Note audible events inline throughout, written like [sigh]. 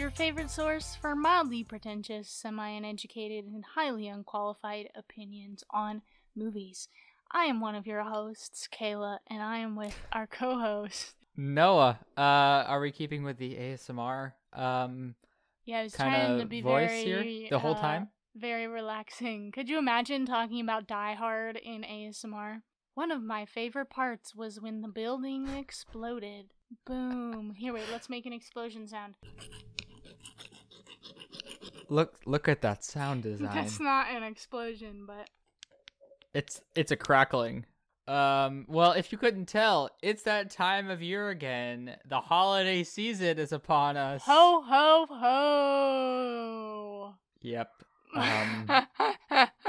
your favorite source for mildly pretentious, semi uneducated, and highly unqualified opinions on movies. I am one of your hosts, Kayla, and I am with our co host. Noah, uh, are we keeping with the ASMR um Yeah, I was kind trying to of be voice very here the whole uh, time? Very relaxing. Could you imagine talking about Die Hard in ASMR? One of my favorite parts was when the building exploded. Boom. Here, wait, let's make an explosion sound. Look, look at that sound [laughs] design. That's not an explosion, but It's it's a crackling. Um, well, if you couldn't tell, it's that time of year again. The holiday season is upon us. ho ho ho. Yep. [laughs] Um,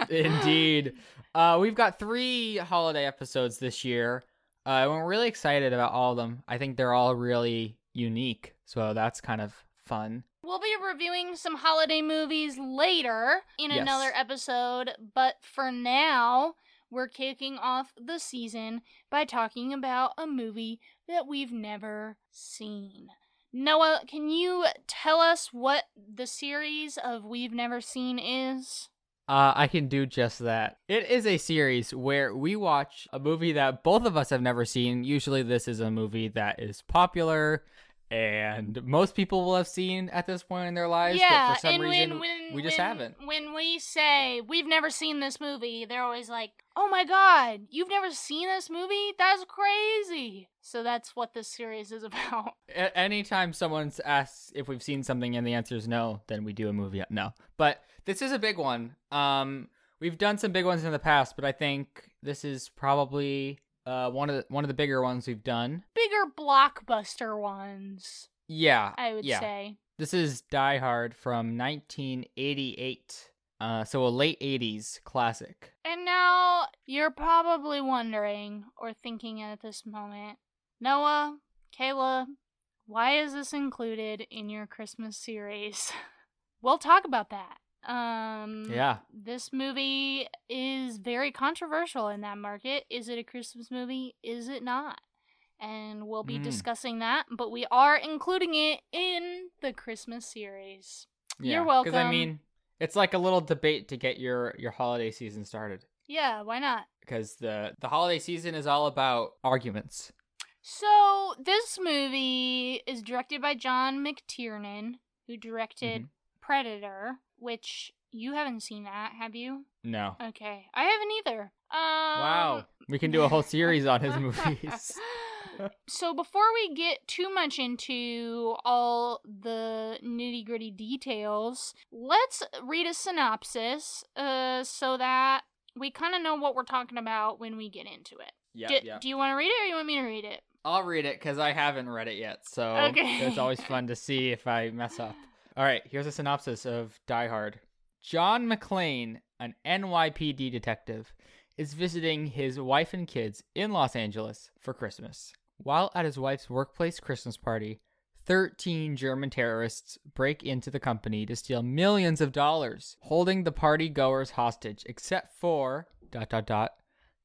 indeed. Uh, we've got three holiday episodes this year. Uh, and we're really excited about all of them. I think they're all really unique, so that's kind of fun. We'll be reviewing some holiday movies later in Yes. another episode, but for now, we're kicking off the season by talking about a movie that we've never seen. Noah, can you tell us what the series of We've Never Seen is? Uh, I can do just that. It is a series where we watch a movie that both of us have never seen. Usually, this is a movie that is popular and most people will have seen at this point in their lives. yeah, but for some and reason, when, when we just when- haven't. When we say we've never seen this movie, they're always like, "Oh my god, you've never seen this movie? That's crazy." So that's what this series is [laughs] about. A- anytime someone asks if we've seen something and the answer is no, then we do a movie. No, but this is a big one. Um, we've done some big ones in the past, but I think this is probably uh one of the, one of the bigger ones we've done. Bigger blockbuster ones, Yeah, I would yeah. say. This is Die Hard from 1988. Uh, so a late 80s classic. And now you're probably wondering or thinking at this moment, Noah, Kayla, why is this included in your Christmas series? [laughs] we'll talk about that. Um Yeah. This movie is very controversial in that market. Is it a Christmas movie? Is it not? And we'll be Mm. discussing that, but we are including it in the Christmas series. Yeah. You're welcome. Because I mean, it's like a little debate to get your your holiday season started. Yeah, why not? Because the the holiday season is all about arguments. So, this movie is directed by John McTiernan, who directed Mhm. Predator, which you haven't seen that, have you? No. Okay, I haven't either. Um, Wow. We can do a whole series on his movies. [laughs] so, before we get too much into all the nitty gritty details, let's read a synopsis uh, so that we kind of know what we're talking about when we get into it. Yeah, do, yeah. do you want to read it or you want me to read it? I'll read it because I haven't read it yet. So Okay. it's always [laughs] fun to see if I mess up. All right, here's a synopsis of Die Hard. John McClane, an NYPD detective, is visiting his wife and kids in Los Angeles for Christmas. While at his wife's workplace Christmas party, 13 German terrorists break into the company to steal millions of dollars, holding the party goers hostage except for dot dot dot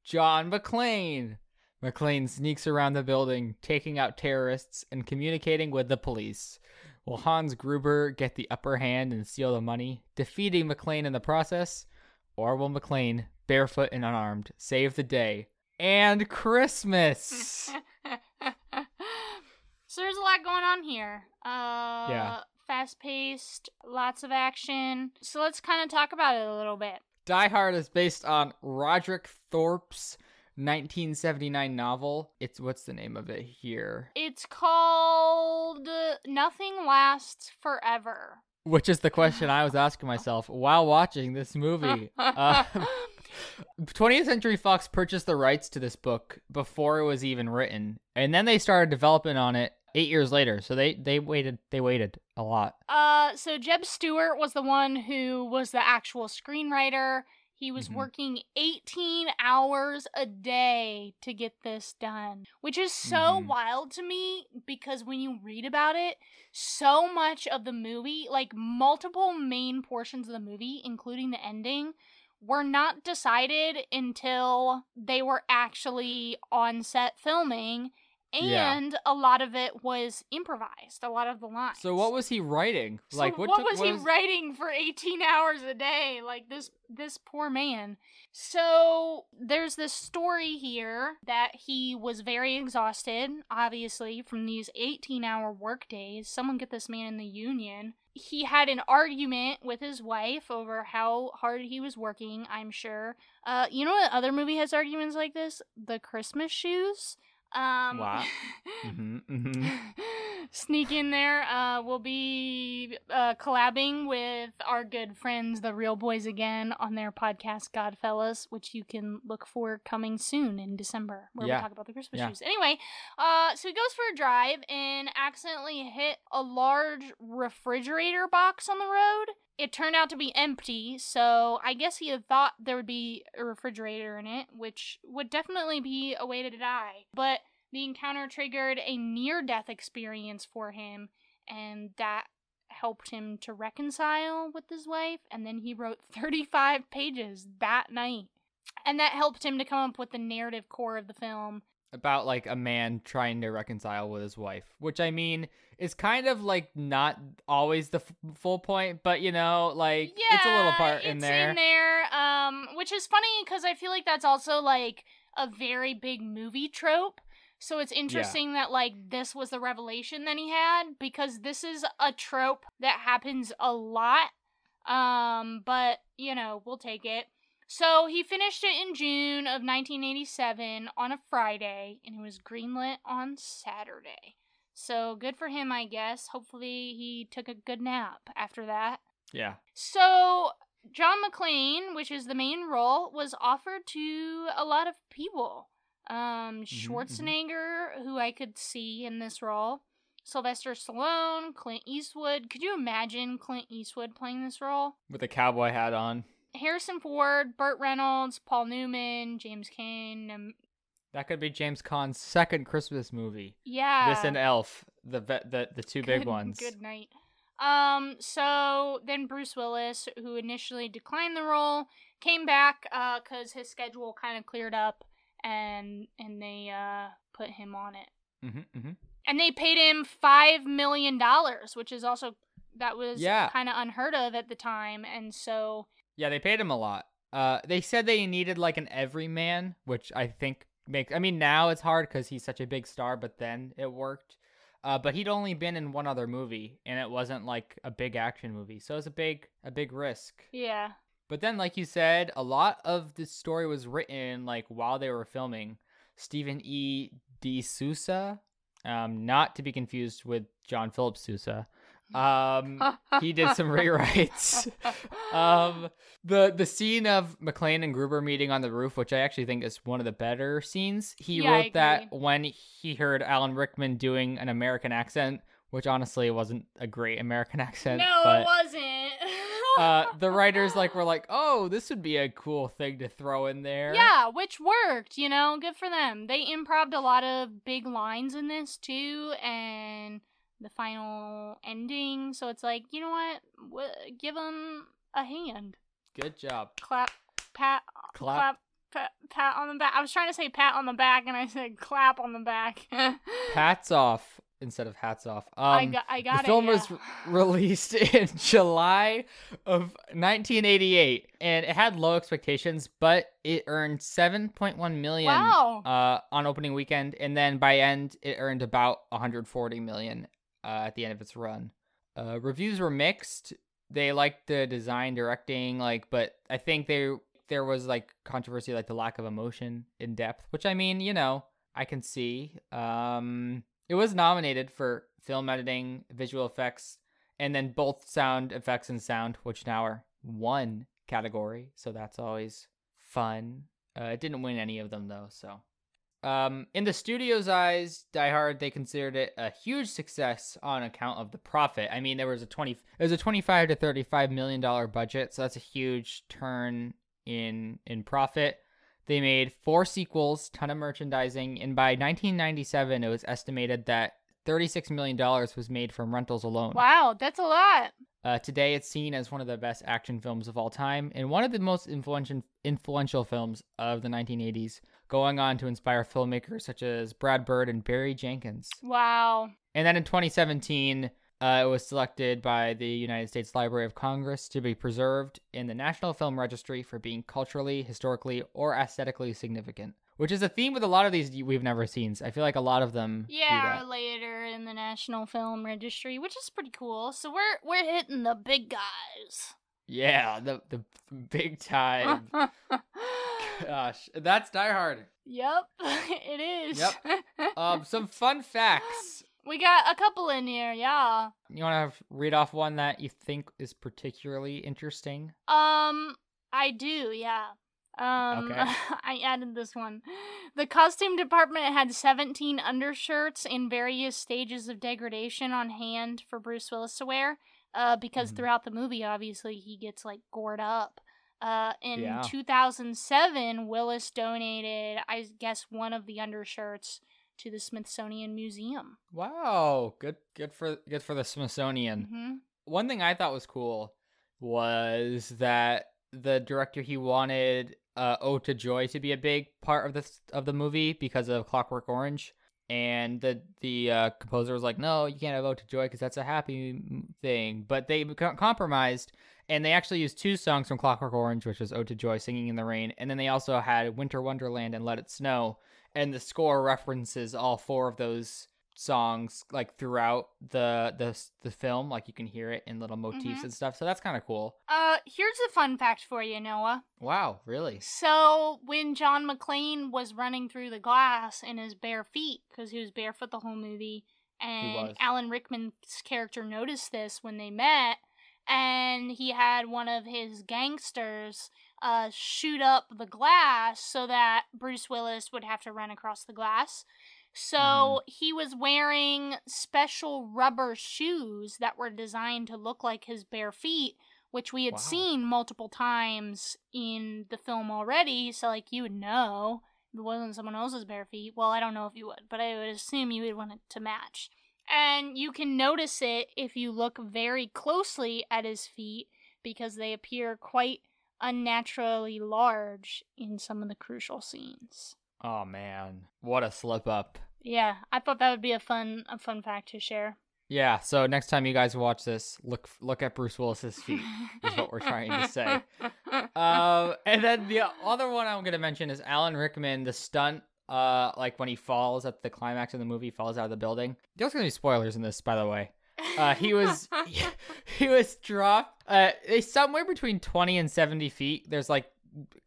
John McClane. McClane sneaks around the building, taking out terrorists and communicating with the police. Will Hans Gruber get the upper hand and steal the money, defeating McClane in the process? Or will McClane, barefoot and unarmed, save the day and Christmas? [laughs] so there's a lot going on here. Uh, Yeah. Fast paced, lots of action. So let's kind of talk about it a little bit. Die Hard is based on Roderick Thorp's 1979 novel. It's what's the name of it here? It's called Nothing Lasts Forever. Which is the question I was [laughs] asking myself while watching this movie. [laughs] [laughs] Uh, 20th Century Fox purchased the rights to this book before it was even written, and then they started developing on it eight years later. So they they waited they waited a lot. Uh, so Jeb Stuart was the one who was the actual screenwriter. He was Mhm. working 18 hours a day to get this done, which is so Mhm. wild to me because when you read about it, so much of the movie, like multiple main portions of the movie, including the ending, were not decided until they were actually on set filming. Yeah. And a lot of it was improvised, a lot of the lines. So what was he writing? So like what, what, took- was he writing for 18 hours a day? Like this this poor man. So there's this story here that he was very exhausted, obviously, from these 18 hour work days. Someone get this man in the union. He had an argument with his wife over how hard he was working, I'm sure. Uh, you know what other movie has arguments like this? The Christmas shoes. Um, Wow. Mhm, mhm. Sneak in there. Uh, we'll be uh, collabing with our good friends, the Real Boys, again on their podcast, Godfellas, which you can look for coming soon in December, where Yeah. we talk about the Christmas Yeah. shoes. Anyway, uh, so he goes for a drive and accidentally hit a large refrigerator box on the road. It turned out to be empty, so I guess he had thought there would be a refrigerator in it, which would definitely be a way to die. But the encounter triggered a near death experience for him, and that helped him to reconcile with his wife. And then he wrote [laughs] 35 pages that night. And that helped him to come up with the narrative core of the film. About like a man trying to reconcile with his wife, which I mean is kind of like not always the f- full point, but you know, like Yeah, it's a little part in there. in there, um, which is funny because I feel like that's also like a very big movie trope. So it's interesting that like this was the revelation that he had because this is a trope that happens a lot. Um, but you know, we'll take it. So he finished it in June of 1987 on a Friday, and it was greenlit on Saturday. So good for him, I guess. Hopefully, he took a good nap after that. Yeah. So, John McClane, which is the main role, was offered to a lot of people. Um, Schwarzenegger, who I could see in this role, Sylvester Stallone, Clint Eastwood. Could you imagine Clint Eastwood playing this role? With a cowboy hat on. Harrison Ford, Burt Reynolds, Paul Newman, James Caan. Um, That could be James Caan's second Christmas movie. yeah. This and Elf, the the the two big ones. Good night. Um, so then Bruce Willis, who initially declined the role, came back uh cuz his schedule kind of cleared up and and they uh put him on it. hmm hmm And they paid him 5 million dollars, which is also that was Yeah. kind of unheard of at the time and so Yeah, they paid him a lot. Uh, they said they needed like an everyman, which I think makes. I mean, now it's hard because he's such a big star, but then it worked. Uh, but he'd only been in one other movie, and it wasn't like a big action movie, so it was a big a big risk. yeah. But then, like you said, a lot of this story was written like while they were filming. Stephen E. D. Sousa, um, not to be confused with John Philip Sousa. Um, he did some rewrites. [laughs] um, the the scene of McClane and Gruber meeting on the roof, which I actually think is one of the better scenes. He Yeah, wrote that when he heard Alan Rickman doing an American accent, which honestly wasn't a great American [laughs] accent. no, but, it wasn't. uh, the writers like were like, [laughs] "Oh, this would be a cool thing to throw in there." Yeah, which worked, you know, good for them. They improved a lot of big lines in this too, and the final ending. So it's like, you know what? W- give them a hand. Good job. Clap, pat, Clap. clap, pat, pat on the back. I was trying to say pat on the back, and I said clap on the back. [laughs] Hats off instead of hats off. Um, I got, I got the it. film was re- released [laughs] in July of 1988, and it had low expectations, but it earned 7.1 million wow. uh, on opening weekend, and then by end it earned about 140 million uh, at the end of its run. Uh, reviews were mixed. They liked the design, directing, like, but I think they there was like controversy, like the lack of emotion in depth, which I mean, you know, I can see. Um, it was nominated for film editing, visual effects, and then both sound effects and sound, which now are one category. So that's always fun. Uh, it didn't win any of them though. So, um, in the studio's eyes, Die Hard they considered it a huge success on account of the profit. I mean, there was a twenty, it was a twenty-five to thirty-five million dollar budget, so that's a huge turn in in profit. They made four sequels, ton of merchandising, and by 1997, it was estimated that 36 million dollars was made from rentals alone. Wow, that's a lot. Uh, today, it's seen as one of the best action films of all time and one of the most influential influential films of the 1980s, going on to inspire filmmakers such as Brad Bird and Barry Jenkins. Wow. And then in 2017, uh, it was selected by the United States Library of Congress to be preserved in the National Film Registry for being culturally, historically, or aesthetically significant, which is a theme with a lot of these we've never seen. So I feel like a lot of them. Yeah, later in the National Film Registry, which is pretty cool. So we're we're hitting the big guys. Yeah, the the big time. [laughs] Gosh, that's Die Hard. yep, [laughs] it is. Yep. Um, some [laughs] fun facts. we got a couple in here, yeah. You want to read off one that you think is particularly interesting? Um, I do, yeah. Um, Okay. [laughs] I added this one. The costume department had 17 undershirts in various stages of degradation on hand for Bruce Willis to wear. Uh, because Mhm. throughout the movie, obviously, he gets like gored up. Uh, in Yeah. 2007, Willis donated, I guess, one of the undershirts to the Smithsonian Museum. Wow, good, good for good for the Smithsonian. hmm One thing I thought was cool was that the director he wanted uh, "Ode to Joy" to be a big part of this of the movie because of Clockwork Orange, and the the uh, composer was like, "No, you can't have "Ode to Joy" because that's a happy thing." But they compromised, and they actually used two songs from Clockwork Orange, which was "Ode to Joy," "Singing in the Rain," and then they also had "Winter Wonderland" and "Let It Snow." And the score references all four of those songs like throughout the the the film like you can hear it in little motifs Mhm. and stuff so that's kind of cool Uh, here's a fun fact for you, Noah. wow really So when John McClane was running through the glass in his bare feet, because he was barefoot the whole movie, and. Alan Rickman's character noticed this when they met, and he had one of his gangsters uh, shoot up the glass so that Bruce Willis would have to run across the glass. So Mhm. he was wearing special rubber shoes that were designed to look like his bare feet, which we had Wow. seen multiple times in the film already. So, like, you would know if it wasn't someone else's bare feet. Well, I don't know if you would, but I would assume you would want it to match. And you can notice it if you look very closely at his feet because they appear quite unnaturally large in some of the crucial scenes. oh man what a slip up Yeah, I thought that would be a fun a fun fact to share. yeah so next time you guys watch this look look at bruce willis's feet is what we're trying to say. Uh, [laughs] and then the other one i'm gonna mention is alan rickman the stunt uh like when he falls at the climax of the movie falls out of the building. There's gonna be spoilers in this by the way. Uh, he was [laughs] he was dropped uh somewhere between 20 and 70 feet. There's like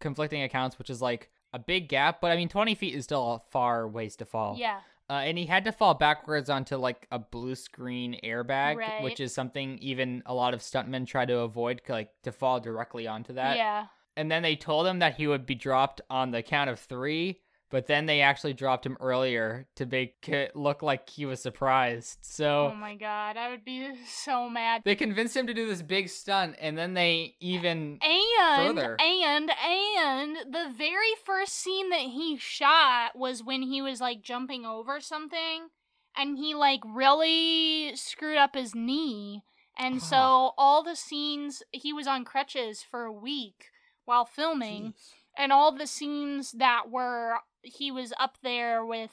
conflicting accounts which is like a big gap but i mean 20 feet is still a far ways to fall yeah. uh, and he had to fall backwards onto like a blue screen airbag Right. which is something even a lot of stuntmen try to avoid like to fall directly onto that yeah. and then they told him that he would be dropped on the count of three but then they actually dropped him earlier to make it look like he was surprised so Oh my god, I would be [laughs] so mad. they convinced him to do this big stunt, and then they even And Further. and and the very first scene that he shot was when he was like jumping over something and he like really screwed up his knee. And so all the scenes he was on crutches for a week while filming. Jeez. and all the scenes that were he was up there with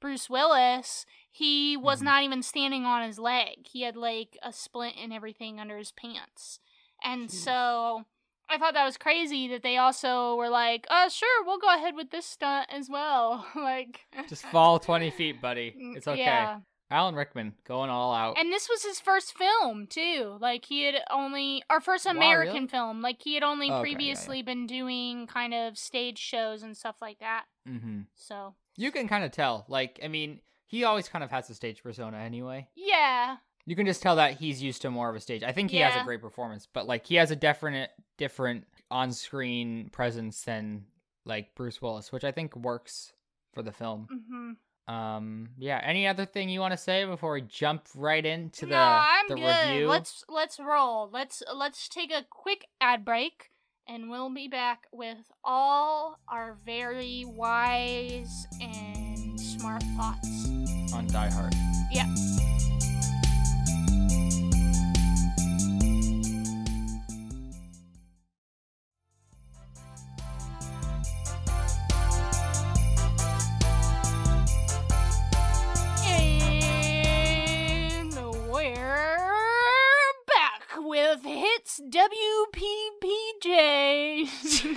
Bruce Willis, he was Mhm. not even standing on his leg. He had like a splint and everything under his pants. And Jeez. so I thought that was crazy that they also were like, "Uh, sure, we'll go ahead with this stunt as well." [laughs] like just fall twenty [laughs] feet, buddy. Mm, It's okay. Yeah. Alan Rickman going all out. And this was his first film too. Like he had only our first Wow, American really? film. Like he had only Okay, yeah, yeah. previously been doing kind of stage shows and stuff like that. hmm So You can kind of tell. Like, I mean, he always kind of has a stage persona anyway. yeah, You can just tell that he's used to more of a stage. I think he has a great performance, but like he has a definite different on-screen presence than like Bruce Willis, which I think works for the film. hmm Um, yeah. Any other thing you want to say before we jump right into the no, I'm the good. review? Let's let's roll. Let's let's take a quick ad break, and we'll be back with all our very wise and smart thoughts. On Die Hard. Yeah.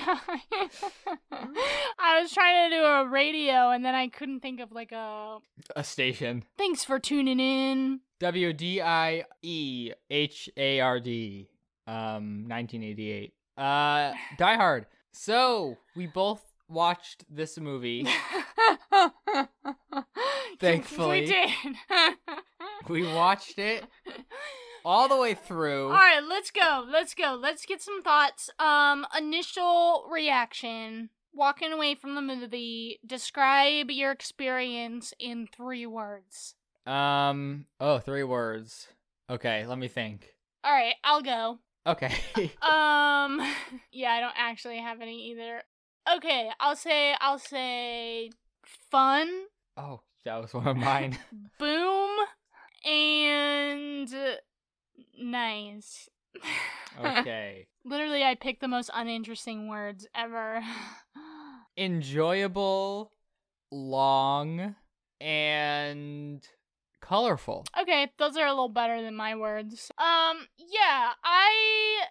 [laughs] I was trying to do a radio and then I couldn't think of like a. A station. Thanks for tuning in. W D I E H A R D. Um, 1988. Uh, [laughs] Die Hard. So we both watched this movie. [laughs] Thankfully. we did. we watched it all the way through. All right, let's go. Let's go. Let's get some thoughts. Um, initial reaction. Walking away from the movie. Describe your experience in three words. Um. Oh, three words. Okay, let me think. All right, I'll go. Okay. [laughs] Um, [laughs] yeah, I don't actually have any either. Okay, I'll say I'll say fun, oh, that was one of mine. [laughs] boom, and nice. Okay. [laughs] Literally, I picked the most uninteresting words ever. [laughs] Enjoyable, long, and colorful. okay, those are a little better than my words. Um, yeah, I.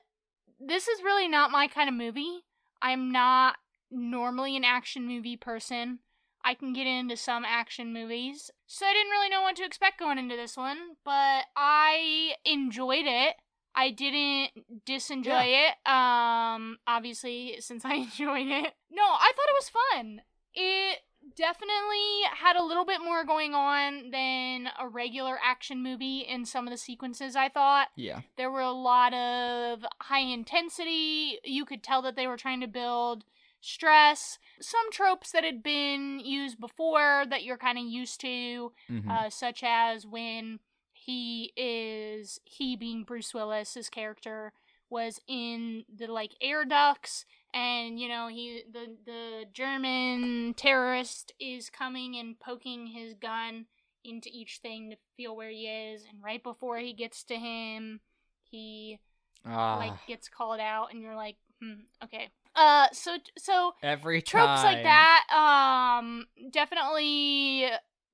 This is really not my kind of movie. I'm not normally an action movie person. I can get into some action movies. So I didn't really know what to expect going into this one, but I enjoyed it. I didn't disenjoy it. Um obviously since I [laughs] enjoyed it. No, I thought it was fun. It definitely had a little bit more going on than a regular action movie in some of the sequences I thought. Yeah. There were a lot of high intensity. You could tell that they were trying to build stress. Some tropes that had been used before that you're kind of used to, Mhm. uh, such as when he is, he being Bruce Willis, his character was in the like air ducts and you know he the the German terrorist is coming and poking his gun into each thing to feel where he is and right before he gets to him he Ah, like gets called out and you're like hmm okay uh so so every tropes like that um definitely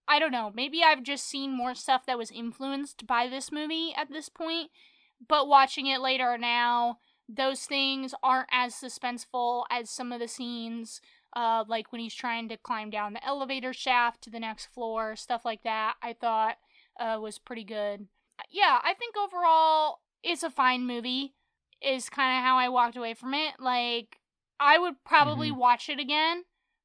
i don't know maybe i've just seen more stuff that was influenced by this movie at this point but watching it later now those things aren't as suspenseful as some of the scenes uh like when he's trying to climb down the elevator shaft to the next floor stuff like that i thought uh was pretty good. Yeah i think overall it's a fine movie is kind of how i walked away from it like i would probably Mhm. watch it again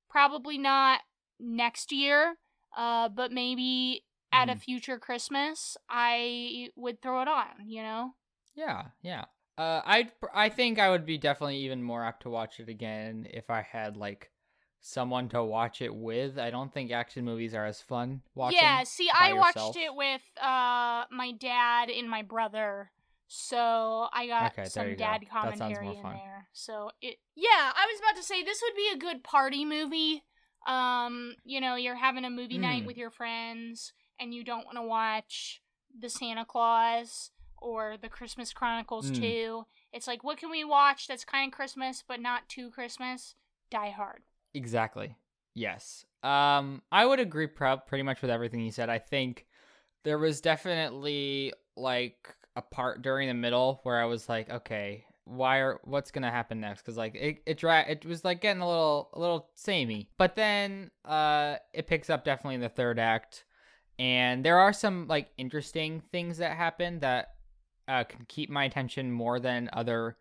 probably not next year uh but maybe at a Mhm. future christmas i would throw it on you know Yeah, yeah. Uh, I I think I would be definitely even more apt to watch it again if I had like someone to watch it with. I don't think action movies are as fun watching. yeah see i watched it with uh my dad and my brother so i got Okay, some you go. dad commentary in fun. there so it yeah i was about to say this would be a good party movie um you know you're having a movie night Mm. with your friends and you don't want to watch the santa claus or the christmas chronicles Mm. 2 it's like what can we watch that's kind of christmas but not too christmas die hard Exactly. Yes. Um, I would agree prob- pretty much with everything you said. I think there was definitely like a part during the middle where I was like, okay, why are what's gonna happen next? Because like it it dra- it was like getting a little a little samey. But then uh, it picks up definitely in the third act, and there are some like interesting things that happen that uh, can keep my attention more than other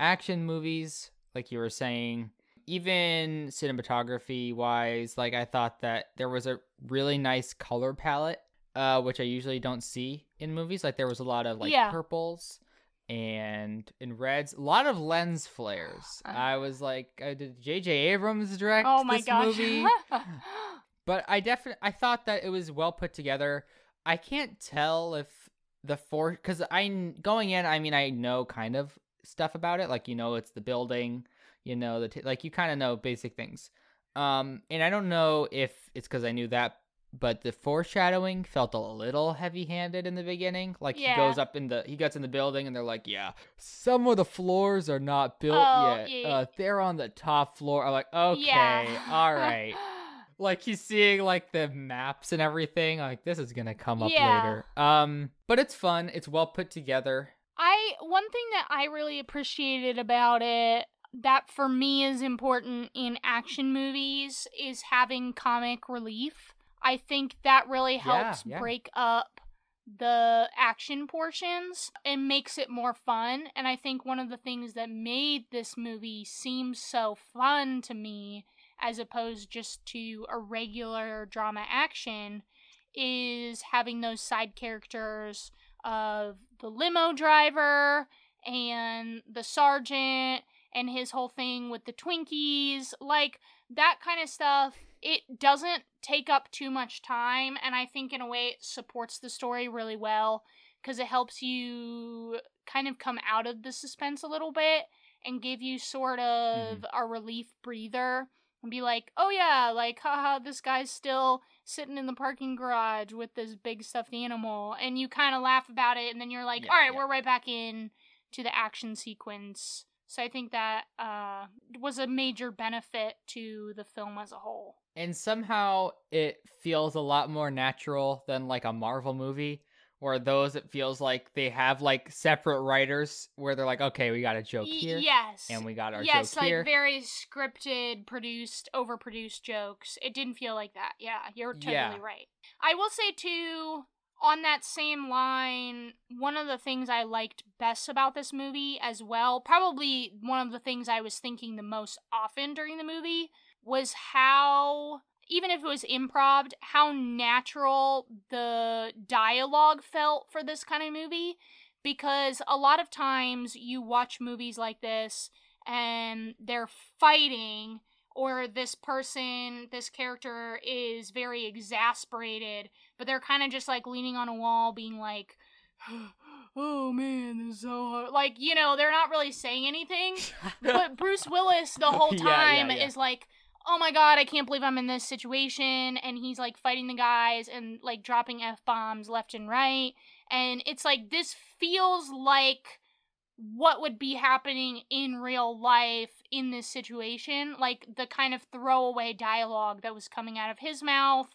action movies. Like you were saying, even cinematography wise, like I thought that there was a really nice color palette, uh, which I usually don't see in movies. Like there was a lot of like Yeah. purples and in reds, a lot of lens flares. Uh. I was like, uh, did J.J. Abrams direct oh my this gosh movie? [laughs] but I definitely I thought that it was well put together. I can't tell if the four because I going in. I mean, I know kind of stuff about it. Like you know, it's the building. You know, the t- like you kind of know basic things. Um, and I don't know if it's because I knew that, but the foreshadowing felt a little heavy-handed in the beginning. Like Yeah. he goes up in the he gets in the building, and they're like, "Yeah, some of the floors are not built Oh, yet. yeah. Uh, they're on the top floor." I'm like, "Okay, yeah. all [laughs] right." like he's seeing like the maps and everything like this is gonna come up later um but it's fun it's well put together I one thing that I really appreciated about it that for me is important in action movies is having comic relief. I think that really Yeah, helps yeah. break up the action portions and makes it more fun. And I think one of the things that made this movie seem so fun to me as opposed just to a regular drama action is having those side characters of the limo driver and the sergeant and his whole thing with the Twinkies. Like that kind of stuff, it doesn't take up too much time. And I think in a way it supports the story really well because it helps you kind of come out of the suspense a little bit and give you sort of a relief breather and be like, oh yeah, like, haha, this guy's still sitting in the parking garage with this big stuffed animal. And you kind of laugh about it, and then you're like, Yeah, all right, yeah. we're right back in to the action sequence. So I think that uh, was a major benefit to the film as a whole. And somehow it feels a lot more natural than like a marvel movie where those it feels like they have like separate writers where they're like okay we got a joke here yes. and we got our yes, joke like here very scripted, produced, overproduced jokes. It didn't feel like that. Yeah, you're totally Yeah. right. I will say too, on that same line, one of the things I liked best about this movie as well, probably one of the things I was thinking the most often during the movie, was how even if it was improv, how natural the dialogue felt for this kind of movie. Because a lot of times you watch movies like this and they're fighting, or this person, this character is very exasperated, but they're kind of just like leaning on a wall, being like, [gasps] oh man, this is so hard. Like, you know, they're not really saying anything. [laughs] but Bruce Willis the whole Yeah, yeah, time yeah. is like, "Oh my god, I can't believe I'm in this situation." And he's like fighting the guys and like dropping f bombs left and right. And it's like this feels like what would be happening in real life in this situation, like the kind of throwaway dialogue that was coming out of his mouth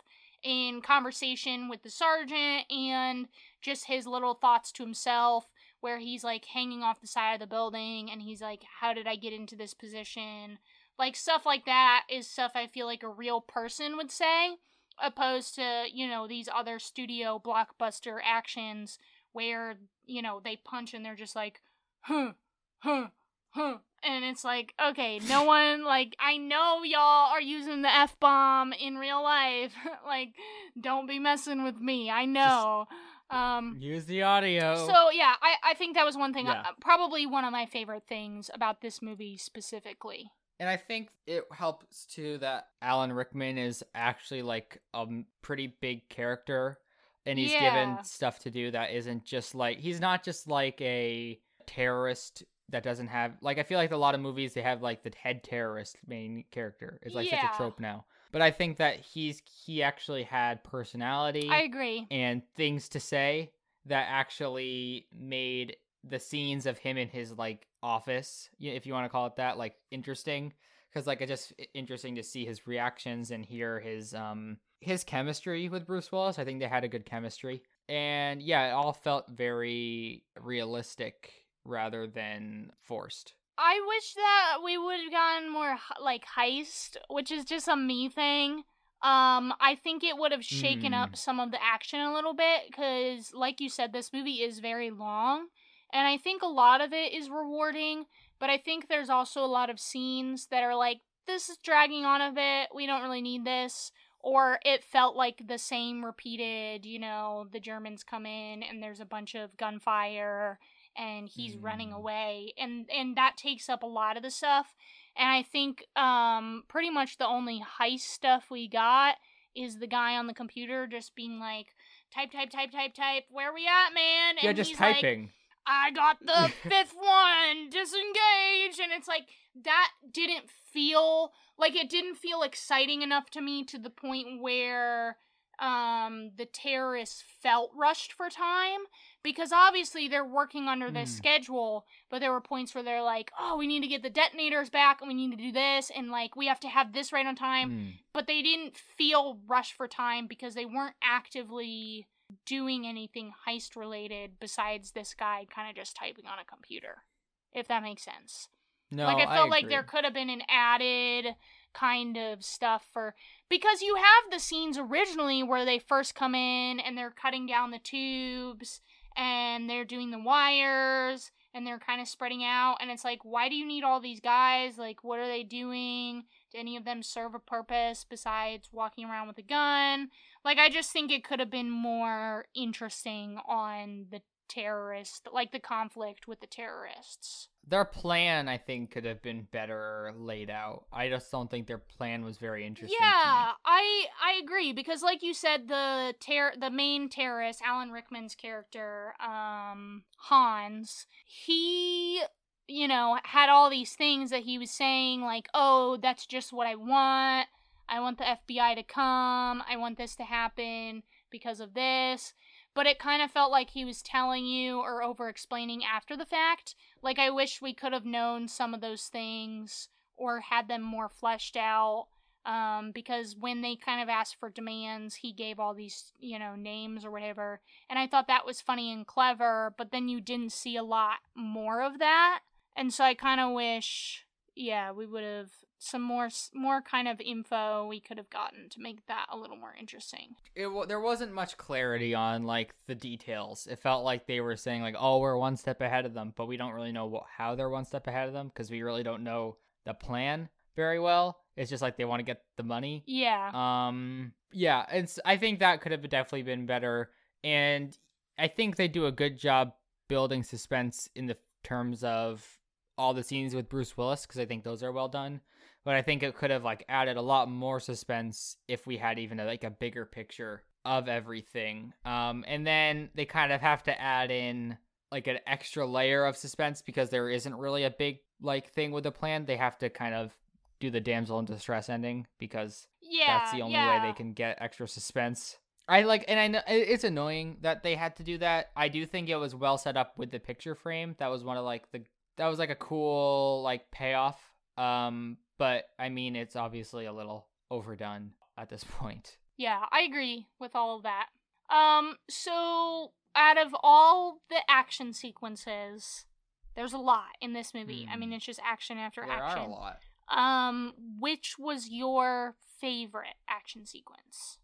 in conversation with the sergeant and just his little thoughts to himself where he's like hanging off the side of the building and he's like how did i get into this position like stuff like that is stuff i feel like a real person would say opposed to you know these other studio blockbuster actions where you know they punch and they're just like huh huh huh and it's like okay no [laughs] one like i know y'all are using the f-bomb in real life [laughs] like don't be messing with me i know um use the audio so yeah, I, I think that was one thing, Yeah. uh, probably one of my favorite things about this movie specifically. And I think it helps too that Alan Rickman is actually like a pretty big character and he's Yeah. given stuff to do that isn't just like he's not just like a terrorist that doesn't have like I feel like a lot of movies they have like the head terrorist main character. It's like such a trope now. But I think that he's he actually had personality I agree. and things to say that actually made the scenes of him in his like office, if you want to call it that, like interesting. Because like it's just interesting to see his reactions and hear his um his chemistry with Bruce Willis. I think they had a good chemistry, and yeah, it all felt very realistic rather than forced. I wish that we would have gotten more like heist, which is just a me thing. Um, I think it would have shaken up some of the action a little bit because, like you said, this movie is very long, and I think a lot of it is rewarding. But I think there's also a lot of scenes that are like, this is dragging on a bit. We don't really need this. Or it felt like the same repeated, you know, the Germans come in and there's a bunch of gunfire and he's running Mm. away and and that takes up a lot of the stuff and i think um pretty much the only heist stuff we got is the guy on the computer just being like type type type type type where we at man and yeah, just he's like, typing. I got the [laughs] fifth one, disengage. And it's like, that didn't feel like it didn't feel exciting enough to me to the point where um the terrorists felt rushed for time because obviously they're working under this Mm. schedule but there were points where they're like oh we need to get the detonators back and we need to do this and like we have to have this right on time Hmm. but they didn't feel rushed for time because they weren't actively doing anything heist related besides this guy kind of just typing on a computer if that makes sense. No, like I felt like agree. there could have been an added kind of stuff for because you have the scenes originally where they first come in and they're cutting down the tubes and they're doing the wires and they're kind of spreading out and it's like why do you need all these guys? Like what are they doing do any of them serve a purpose besides walking around with a gun like i just think it could have been more interesting on the terrorist like the conflict with the terrorists their plan I think could have been better laid out. I just don't think their plan was very interesting. Yeah, I I agree because like you said the ter- the main terrorist Alan Rickman's character um Hans he you know had all these things that he was saying like oh that's just what I want I want the FBI to come I want this to happen because of this but it kind of felt like he was telling you or over explaining after the fact like I wish we could have known some of those things or had them more fleshed out um, because when they kind of asked for demands, he gave all these, you know, names or whatever. And I thought that was funny and clever, but then you didn't see a lot more of that. And so I kind of wish, yeah, we would have some more, more kind of info we could have gotten to make that a little more interesting. it there wasn't much clarity on like the details. It felt like they were saying like, "Oh, we're one step ahead of them," but we don't really know what, how they're one step ahead of them because we really don't know the plan very well. It's just like they want to get the money. Yeah. Um, yeah, it's. I think that could have definitely been better, and I think they do a good job building suspense in the terms of all the scenes with Bruce Willis because I think those are well done. But I think it could have like added a lot more suspense if we had even a, like a bigger picture of everything. Um, and then they kind of have to add in like an extra layer of suspense because there isn't really a big like thing with the plan. They have to kind of do the damsel in distress ending because yeah. that's the only yeah. way they can get extra suspense. I like, and I know it's annoying that they had to do that. I do think it was well set up with the picture frame. That was one of like the that was like a cool like payoff. Um, but I mean, it's obviously a little overdone at this [laughs] point. Yeah, I agree with all of that. Um, so out of all the action sequences, there's a lot in this movie. I Hmm. mean, it's just action after There action. are a lot. Um, which was your favorite action sequence?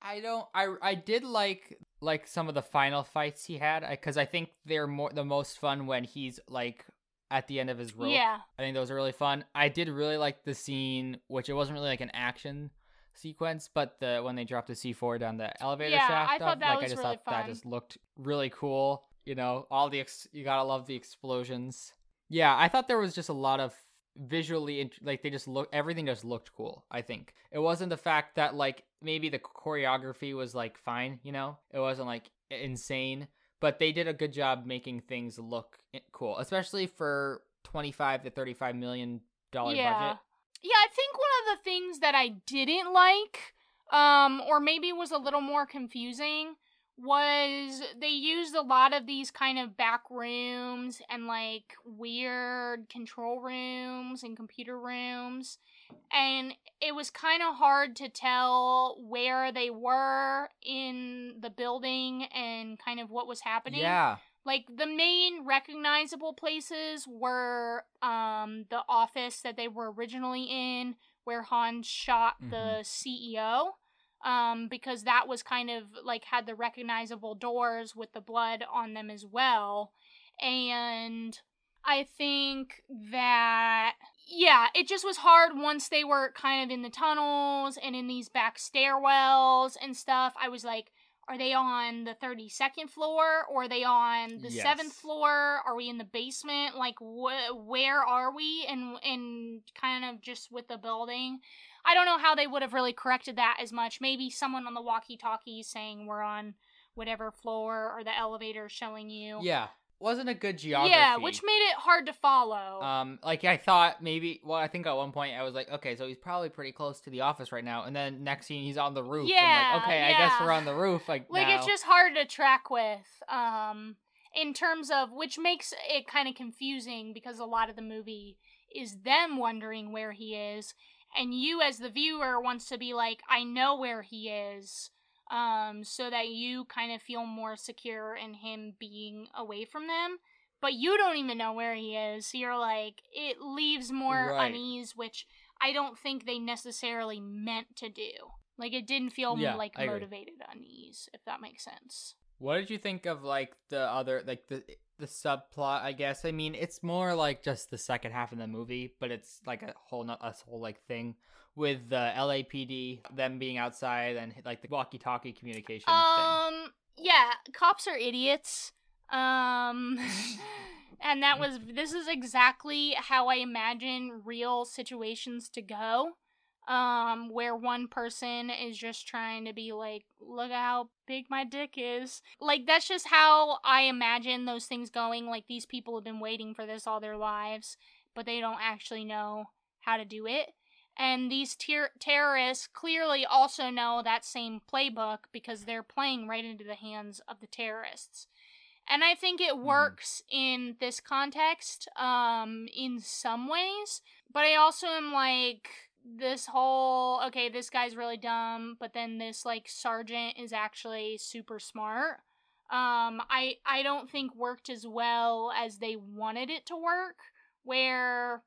I don't. I I did like like some of the final fights he had because I think they're more the most fun when he's like at the end of his rope. Yeah, I think those are really fun. I did really like the scene, which it wasn't really like an action sequence, but the when they dropped the C four down the elevator Yeah, shaft. I thought up, that like was I just really thought that just looked really cool. You know, all the ex- you gotta love the explosions. Yeah, I thought there was just a lot of visually int- like they just look everything just looked cool. I think it wasn't the fact that like maybe the choreography was like fine. You know, it wasn't like insane, but they did a good job making things look cool, especially for twenty five to thirty five million dollar yeah, budget. yeah. I think one of the things that I didn't like, um, or maybe was a little more confusing, was they used a lot of these kind of back rooms and like weird control rooms and computer rooms and it was kind of hard to tell where they were in the building and kind of what was happening. Yeah, like the main recognizable places were um the office that they were originally in where Hans shot the CEO um because that was kind of like had the recognizable doors with the blood on them as well. And I think that yeah, it just was hard once they were kind of in the tunnels and in these back stairwells and stuff. I was like, are they on the 32nd floor or are they on the Yes. 7th floor? Are we in the basement? Like wh- where are we and and kind of just with the building. I don't know how they would have really corrected that as much. Maybe someone on the walkie-talkie saying we're on whatever floor or the elevator showing you. yeah. Wasn't a good geography. Yeah, which made it hard to follow. Um, like I thought maybe. Well, I think at one point I was like, okay, so he's probably pretty close to the office right now, and then next scene he's on the roof. Yeah, I'm like, okay, I guess we're on the roof. Like, like now. it's just hard to track with um in terms of which makes it kind of confusing because a lot of the movie is them wondering where he is and you as the viewer wants to be like I know where he is um so that you kind of feel more secure in him being away from them but you don't even know where he is so you're like it leaves more Right. unease which I don't think they necessarily meant to do like it didn't feel Yeah, like I agree. motivated unease if that makes sense What did you think of like the other like the the subplot? I guess I mean it's more like just the second half of the movie, but it's like a whole not a whole like thing with the LAPD them being outside and like the walkie-talkie communication thing. Um, yeah, cops are idiots. Um, [laughs] and that was this is exactly how I imagine real situations to go. Um, where one person is just trying to be like, look at how big my dick is. Like, that's just how I imagine those things going. Like, these people have been waiting for this all their lives, but they don't actually know how to do it. And these ter- terrorists clearly also know that same playbook because they're playing right into the hands of the terrorists. And I think it works in this context um in some ways, but I also am like this whole okay, this guy's really dumb, but then this like sergeant is actually super smart. Um I I don't think worked as well as they wanted it to work where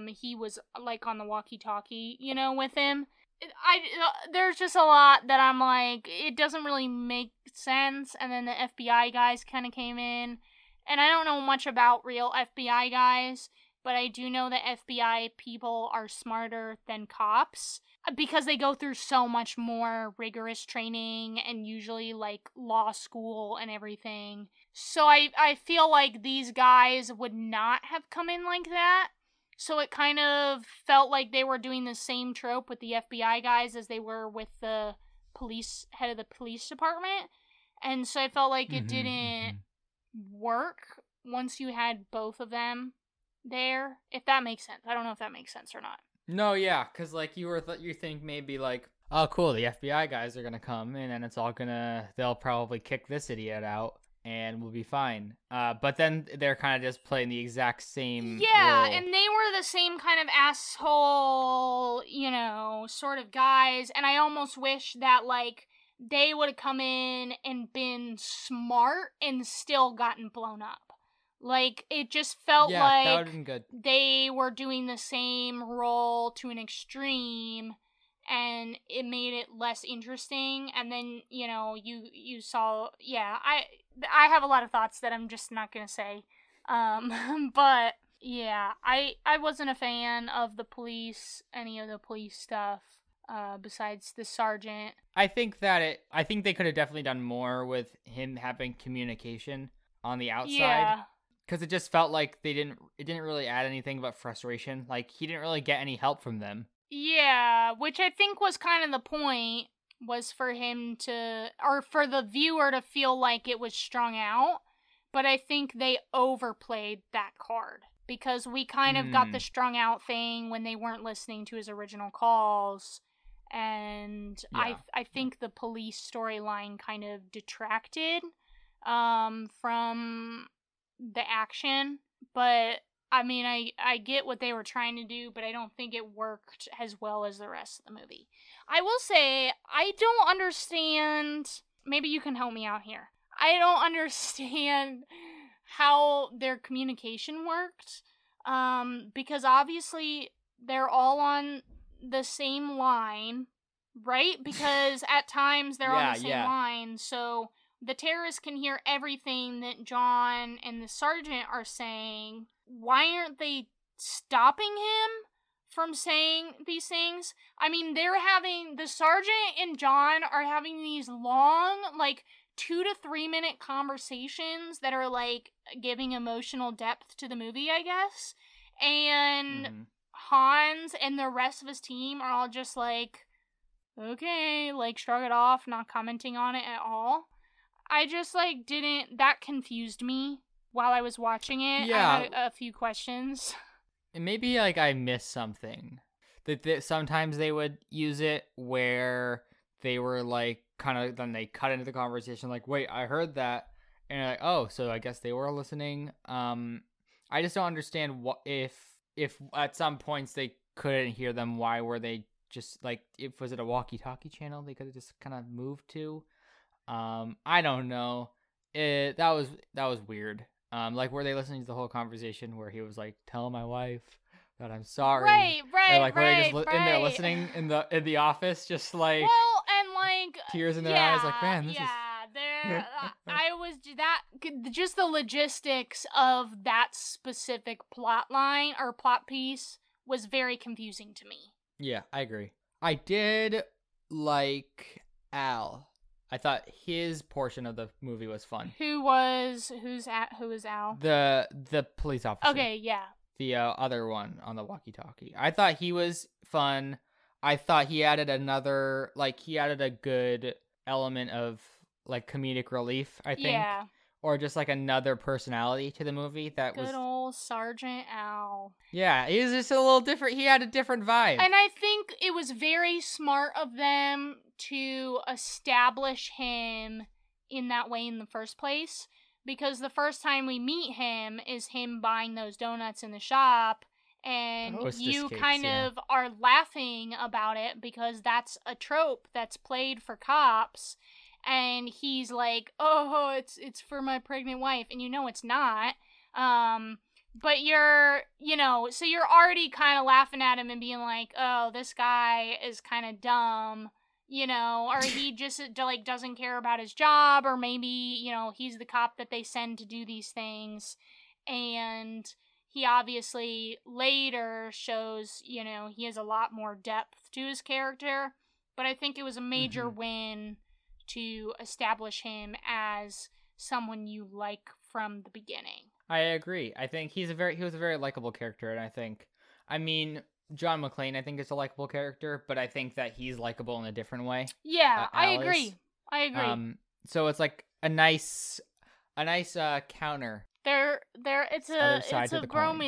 um he was like on the walkie-talkie, you know, with him. I uh, there's just a lot that I'm like it doesn't really make sense and then the FBI guys kind of came in and I don't know much about real FBI guys, but I do know that FBI people are smarter than cops uh, because they go through so much more rigorous training and usually like law school and everything. So I I feel like these guys would not have come in like that. So it kind of felt like they were doing the same trope with the FBI guys as they were with the police head of the police department. And so I felt like it Mhm, didn't mhm. work once you had both of them there. If that makes sense. I don't know if that makes sense or not. No, yeah, because like you were, th- you think maybe like, oh, cool, the FBI guys are gonna come and then it's all gonna, they'll probably kick this idiot out, and we'll be fine. Uh, but then they're kind of just playing the exact same. Yeah, role. and they were the same kind of asshole, you know, sort of guys. And I almost wish that, like, they would have come in and been smart and still gotten blown up. Like, it just felt yeah, like they were doing the same role to an extreme and it made it less interesting and then you know you you saw yeah i i have a lot of thoughts that i'm just not gonna say um [laughs] but yeah i i wasn't a fan of the police any of the police stuff uh besides the sergeant I think that it. I think they could have definitely done more with him having communication on the outside. yeah because it just felt like they didn't it didn't really add anything but frustration like he didn't really get any help from them Yeah, which I think was kind of the point was for him to or for the viewer to feel like it was strung out, but I think they overplayed that card because we kind of got the strung out thing when they weren't listening to his original calls and I Yeah, I think the police storyline kind of detracted um from the action, but I mean, I I get what they were trying to do, but I don't think it worked as well as the rest of the movie. I will say I don't understand. Maybe you can help me out here. I don't [laughs] understand how their communication worked, um, because obviously they're all on the same line, right? [laughs] Because at times they're on the same yeah. line, so the terrorists can hear everything that John and the sergeant are saying. Why aren't they stopping him from saying these things? I mean, they're having the sergeant and John are having these long, like two to three minute conversations that are like giving emotional depth to the movie, I guess. And Mhm. Hans and the rest of his team are all just like, okay, like shrug it off, not commenting on it at all. I just like didn't that confused me while I was watching it. Yeah. I had a, a few questions. [laughs] And maybe like I missed something. That, that sometimes they would use it where they were like kind of then they cut into the conversation like, wait, I heard that, and you're like, oh, so I guess they were listening. Um, I just don't understand what if if at some points they couldn't hear them. Why were they just like if was it a walkie-talkie channel they could have just kind of moved to? Um, I don't know. It that was that was weird. Um, like were they listening to the whole conversation where he was like, "Tell my wife that I'm sorry." Right, right, Or like were they right, just li- right. in there listening in the in the office, just like well, and like tears in their yeah, eyes, like man, this is yeah, is there. [laughs] uh, I was that just the logistics of that specific plot line or plot piece was very confusing to me. yeah, I agree. I did like Al. I thought his portion of the movie was fun. Who was who's at who is Al? The the police officer. Okay, yeah. the uh, other one on the walkie-talkie. I thought he was fun. I thought he added another like he added a good element of like comedic relief, I think, Yeah. or just like another personality to the movie that was Good was old Sergeant Al. Yeah, he was just a little different. He had a different vibe. And I think it was very smart of them to establish him in that way in the first place. Because the first time we meet him is him buying those donuts in the shop. And Hostess you cakes, kind yeah. of are laughing about it because that's a trope that's played for cops. And he's like, "Oh, it's it's for my pregnant wife," and you know it's not. Um, but you're you know so you're already kind of laughing at him and being like oh this guy is kind of dumb you know or [laughs] he just like doesn't care about his job or maybe you know he's the cop that they send to do these things and he obviously later shows you know he has a lot more depth to his character but i think it was a major Mhm. win to establish him as someone you like from the beginning I agree. I think he's a very he was a very likable character, and I think, I mean, John McClane, I think is a likable character, but I think that he's likable in a different way. Yeah, uh, I agree. I agree. Um, so it's like a nice, a nice uh counter. they're they're it's a it's a coin.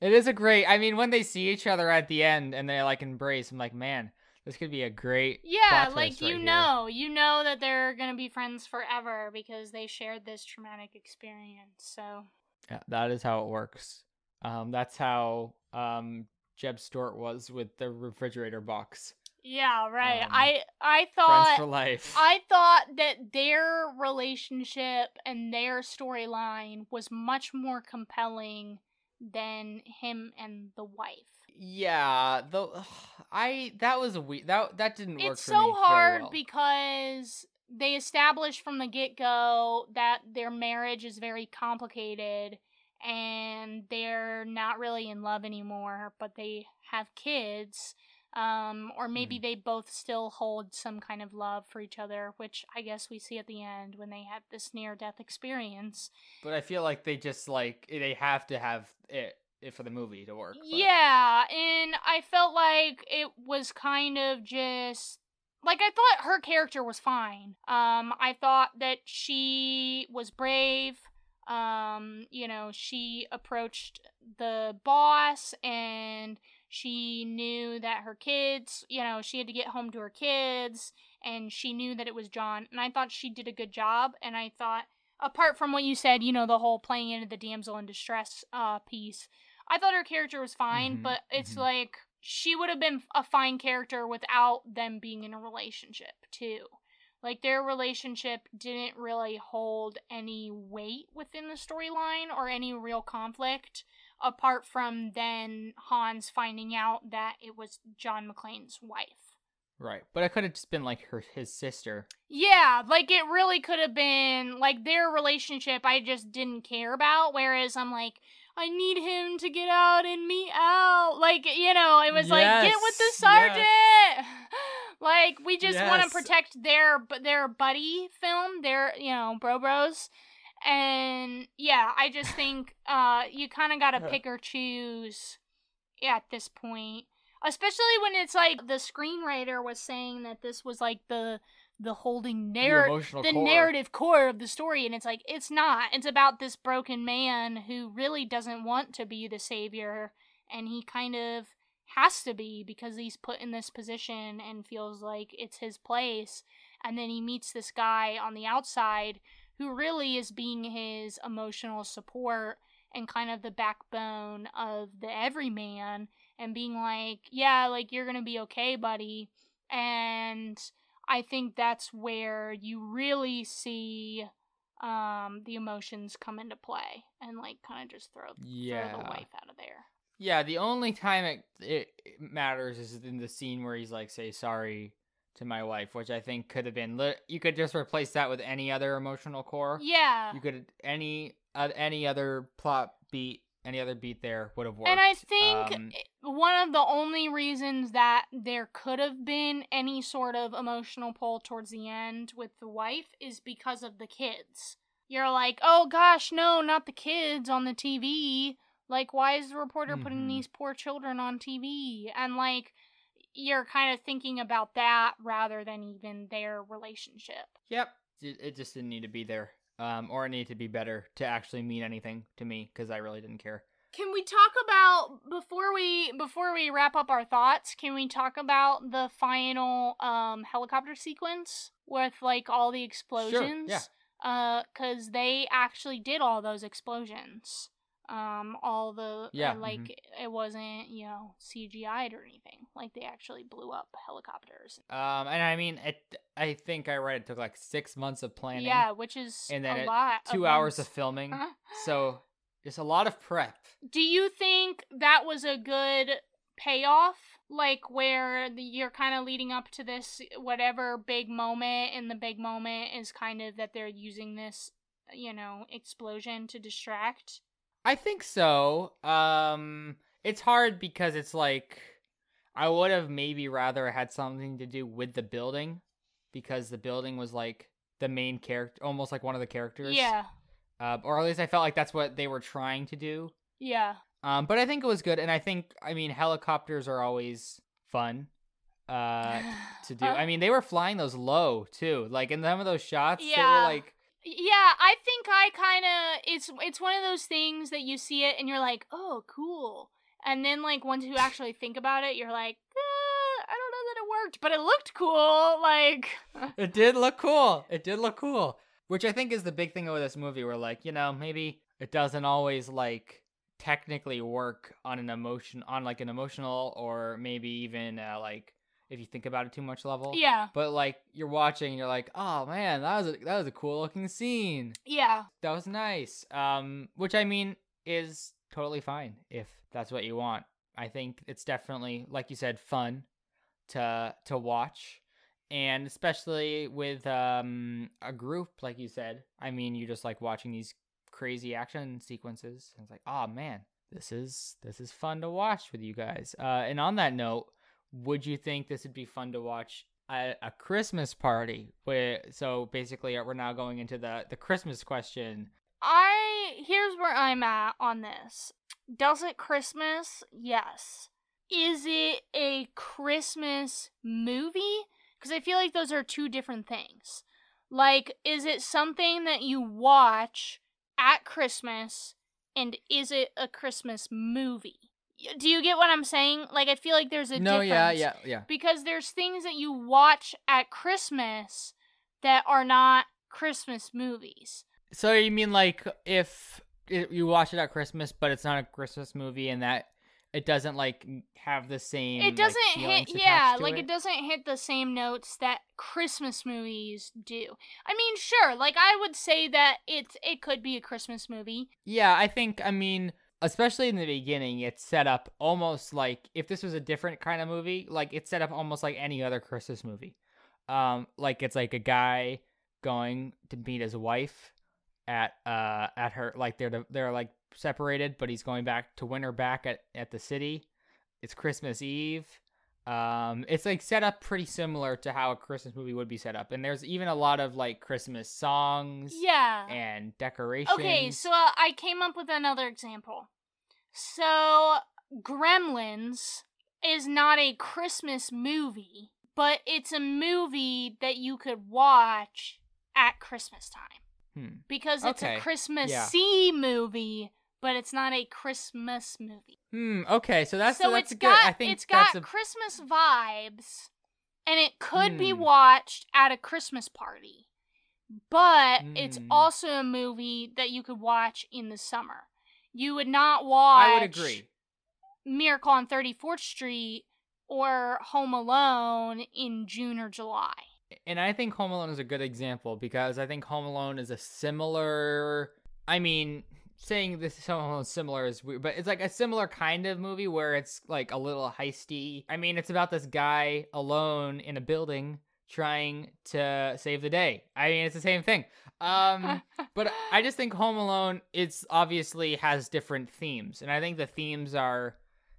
It is a great. I mean, when they see each other at the end and they like embrace, I'm like, man, this could be a great. Yeah, plot like twist you right here. know, you know that they're gonna be friends forever because they shared this traumatic experience. So Yeah, that is how it works. Um, that's how um Jeb Stuart was with the refrigerator box. yeah, right. Um, I I Friends for thought life. I thought that their relationship and their storyline was much more compelling than him and the wife. yeah, the [sighs] I that was a we that that didn't work it's so hard well. because they established from the get-go that their marriage is very complicated and they're not really in love anymore but they have kids um, or maybe Mhm. they both still hold some kind of love for each other which i guess we see at the end when they have this near-death experience But I feel like they just like they have to have it, it for the movie to work. but- Yeah, and I felt like it was kind of just like I thought her character was fine. Um I thought that she was brave. Um you know, she approached the boss and she knew that her kids, you know, she had to get home to her kids and she knew that it was John. And I thought she did a good job and I thought apart from what you said, you know, the whole playing into the damsel in distress uh piece, I thought her character was fine, Mhm, but it's mhm. like she would have been a fine character without them being in a relationship too. Like their relationship didn't really hold any weight within the storyline or any real conflict apart from then Hans finding out that it was John McClane's wife. Right, but it could have just been like her his sister. Yeah, like it really could have been like their relationship I just didn't care about whereas I'm like I need him to get out and me out. Like, you know, it was like get with the Yes, sergeant. [laughs] like we just want to protect their their buddy film, their, you know, bro bros. And yeah, I just [laughs] think uh you kind of got to pick or choose at this point. Especially when it's like the screenwriter was saying that this was like the the holding narrative the core. narrative core of the story. And it's like it's not. It's about this broken man who really doesn't want to be the savior. And he kind of has to be because he's put in this position and feels like it's his place and then he meets this guy on the outside who really is being his emotional support and kind of the backbone of the everyman and being like yeah like you're gonna be okay buddy and I think that's where you really see um the emotions come into play and like kind of just throw, throw Yeah. the wife out of there. Yeah, the only time it, it it matters is in the scene where he's like, "Say sorry to my wife," which I think could have been. Li- you could just replace that with any other emotional core. Yeah. You could any uh, any other plot beat, any other beat there would have worked. And I think Um, one of the only reasons that there could have been any sort of emotional pull towards the end with the wife is because of the kids. You're like, oh gosh, no, not the kids on the TV. Like, why is the reporter putting Mhm. these poor children on TV? And like, you're kind of thinking about that rather than even their relationship. Yep, it, it just didn't need to be there, um, or it needed to be better to actually mean anything to me because I really didn't care. Can we talk about before we before we wrap up our thoughts? Can we talk about the final um helicopter sequence with like all the explosions? Sure, yeah. Uh, cause they actually did all those explosions. Um, all the Yeah, uh, like mhm. it wasn't you know CGI'd or anything. Like they actually blew up helicopters. Um, and I mean, it. I think I read it took like six months of planning. Yeah, which is and then a it- lot. two hours of filming. Uh-huh. So just a lot of prep. Do you think that was a good payoff? Like where the, you're kind of leading up to this whatever big moment, and the big moment is kind of that they're using this, you know, explosion to distract. I think so. Um, it's hard because it's like I would have maybe rather had something to do with the building because the building was like the main character, almost like one of the characters. Yeah, Uh, or at least I felt like that's what they were trying to do. yeah, Um, but I think it was good, and I think I mean helicopters are always fun. Uh, to [sighs] do. I mean, they were flying those low too. Like in some of those shots, they Yeah. were like, Yeah, I think I kind of it's it's one of those things that you see it and you're like, "Oh, cool." And then like once you actually think about it, you're like, eh, "I don't know that it worked, but it looked cool." Like [laughs] it did look cool. It did look cool. Which I think is the big thing with this movie. Where like, you know, maybe it doesn't always like technically work on an emotion on like an emotional or maybe even uh, like if you think about it too much level. Yeah. But like you're watching and you're like, oh man, that was a, that was a cool looking scene. Yeah. That was nice. Um, which I mean is totally fine if that's what you want. I think it's definitely, like you said, fun to to watch, and especially with um a group, like you said. I mean, you just like watching these crazy action sequences. And it's like, oh man, this is this is fun to watch with you guys. Uh, and on that note, would you think this would be fun to watch at a Christmas party? Where so basically, uh, we're now going into the the Christmas question. I here's where I'm at on this. Does it Christmas? Yes. Is it a Christmas movie? Because I feel like those are two different things. Like, is it something that you watch at Christmas, and is it a Christmas movie? Do you get what I'm saying? Like, I feel like there's a no, difference yeah, yeah, yeah. because there's things that you watch at Christmas that are not Christmas movies. So you mean like if it, you watch it at Christmas, but it's not a Christmas movie, and that it doesn't like have the same. it doesn't like, hit yeah like it. doesn't hit the same notes that christmas movies do i mean sure like i would say that it's it could be a christmas movie Yeah, I think. I mean, especially in the beginning, it's set up almost like if this was a different kind of movie, like it's set up almost like any other Christmas movie. Um, like it's like a guy going to meet his wife at uh at her like they're they're like separated, but he's going back to win her back at at the city. It's Christmas Eve. Um, it's like set up pretty similar to how a Christmas movie would be set up, and there's even a lot of like Christmas songs yeah and decorations. okay so uh, i came up with another example so gremlins is not a christmas movie but it's a movie that you could watch at Christmas time Hmm. because it's Okay, a Christmassy movie, but it's not a Christmas movie. Hmm. Okay. So that's so that's it's good. got I think it's got a Christmas vibes, and it could be Hmm. watched at a Christmas party, but it's Hmm. also a movie that you could watch in the summer. You would not watch. I would agree. Miracle on 34th Street or Home Alone in June or July. And I think Home Alone is a good example because I think Home Alone is a similar. I mean, saying this Home Alone similar is weird, but it's like a similar kind of movie where it's like a little heisty. I mean, it's about this guy alone in a building trying to save the day. I mean, it's the same thing. Um, [laughs] but I just think Home Alone it's obviously has different themes, and I think the themes are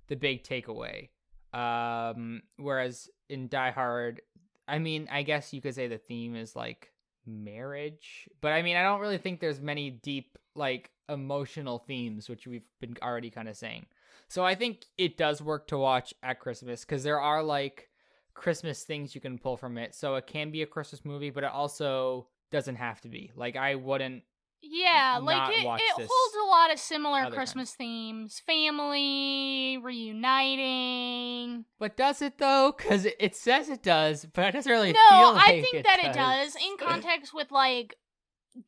the big takeaway. Um, whereas in Die Hard, I mean, I guess you could say the theme is like marriage, but I mean, I don't really think there's many deep like emotional themes, which we've been already kind of saying. So I think it does work to watch at Christmas because there are like Christmas things you can pull from it. So it can be a Christmas movie, but it also doesn't have to be. Like I wouldn't yeah, like it, it holds a lot of similar Christmas themes family, reuniting. But does it though? Because it, it says it does, but it doesn't really no, feel like I think it that does. it does in context with like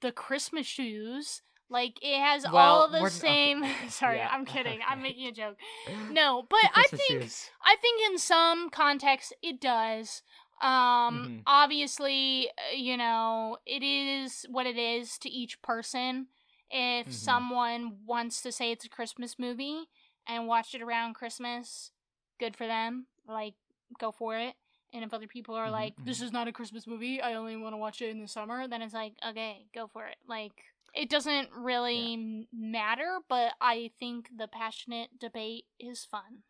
the Christmas shoes. Like it has all Well, of the we're- okay. same. [laughs] Sorry, Yeah. I'm kidding. I'm making a joke. [laughs] No, but I think. I think in some contexts it does. Um Mhm. obviously, uh, you know, it is what it is to each person. If Mhm. someone wants to say it's a Christmas movie and watch it around Christmas, good for them. Like go for it. And if other people are Mhm, like, this mhm. is not a Christmas movie, I only want to watch it in the summer, then it's like, okay, go for it. Like, it doesn't really m matter, but I think the passionate debate is fun.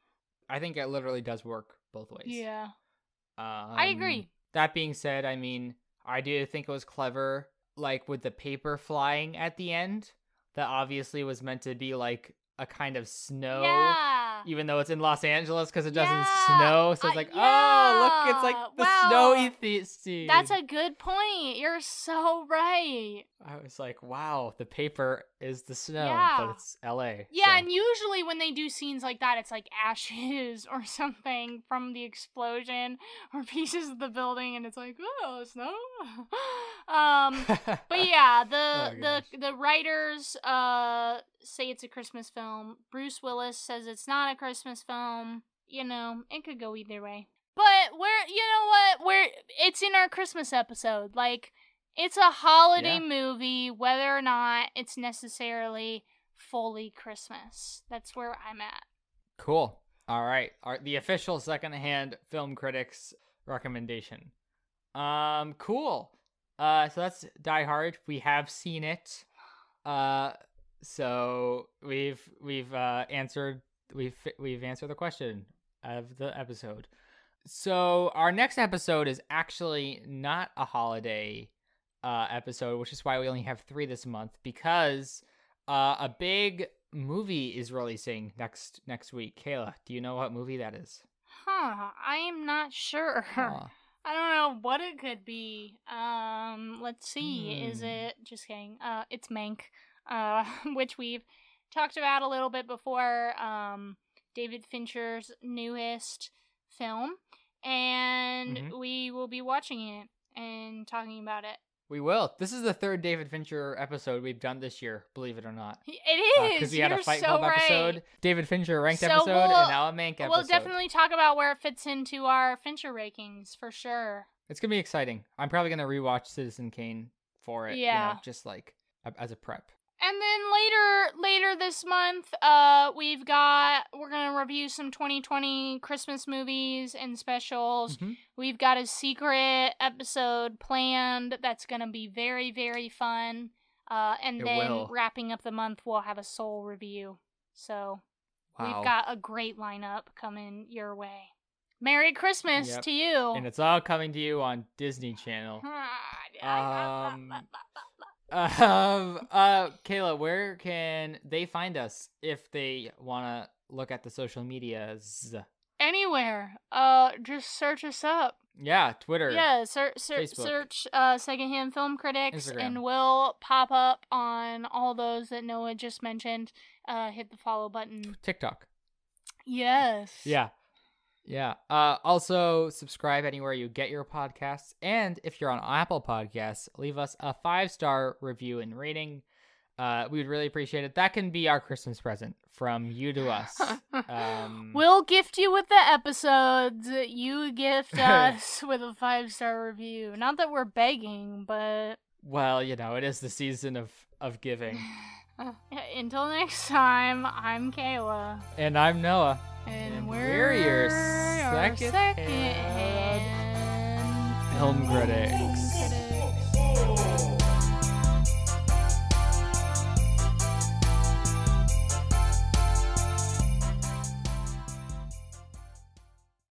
I think it literally does work both ways. Yeah. Um, I agree. That being said, I mean, I do think it was clever, like with the paper flying at the end. That obviously was meant to be like a kind of snow, Yeah. Even though it's in Los Angeles because it doesn't Yeah, snow. So it's uh, like, oh, look, it's like the wow. snowy th- scene. That's a good point. You're so right. I was like, wow, the paper is the snow, Yeah. but it's L.A. Yeah, so- and usually when they do scenes like that, it's like ashes [laughs] or something from the explosion or pieces of the building, and it's like, oh, snow. [laughs] um, [laughs] but yeah, the Oh, the the writers uh say it's a Christmas film. Bruce Willis says it's not a Christmas film. You know, it could go either way. But we're you know what? We're it's in our Christmas episode. Like it's a holiday Yeah. movie, whether or not it's necessarily fully Christmas. That's where I'm at. Cool. All right. Our, the official secondhand film critics recommendation. Um, cool. Uh, so that's Die Hard. We have seen it. Uh, so we've we've uh, answered we've we've answered the question of the episode. So our next episode is actually not a holiday uh, episode, which is why we only have three this month because uh, a big movie is releasing next next week. Kayla, do you know what movie that is? Huh, I am not sure. Aw. [laughs] I don't know what it could be. Um, let's see. Is Hmm. it just kidding? Uh, it's Mank, uh, [laughs] which we've talked about a little bit before. Um, David Fincher's newest film, and Mhm. we will be watching it and talking about it. we will. This is the third David Fincher episode we've done this year. Believe it or not, It is because we You're had a Fight so Club right. episode, David Fincher ranked So episode, we'll- and now a Mank episode. We'll definitely talk about where it fits into our Fincher rankings for sure. It's gonna be exciting. I'm probably gonna rewatch Citizen Kane for it. you know, Yeah. just like as a prep. And then later later this month, uh we've got we're going to review some 2020 Christmas movies and specials. Mhm. We've got a secret episode planned that's going to be very very fun. Uh and It then will. wrapping up the month we'll have a soul review. So, Wow. we've got a great lineup coming your way. Merry Christmas Yep. to you. and it's all coming to you on Disney Channel. [laughs] Um, [laughs] Um, uh, Kayla, where can they find us if they want to look at the social medias? anywhere. Uh, just search us up. Yeah, Twitter. Yeah, ser- ser- search uh, secondhand film critics, Instagram. and we'll pop up on all those that Noah just mentioned. Uh, hit the follow button. TikTok. Yes. Yeah. Yeah. Uh, also, subscribe anywhere you get your podcasts. And if you're on Apple Podcasts, leave us a five star review and rating. Uh, we would really appreciate it. That can be our Christmas present from you to us. [laughs] Um, We'll gift you with the episodes. You gift [laughs] us with a five star review. Not that we're begging, but well, you know, it is the season of, of giving. [laughs] Yeah, [laughs] until next time, I'm Kayla. And I'm Noah. And, And we're, we're your your second second hand hand Film critics. critics.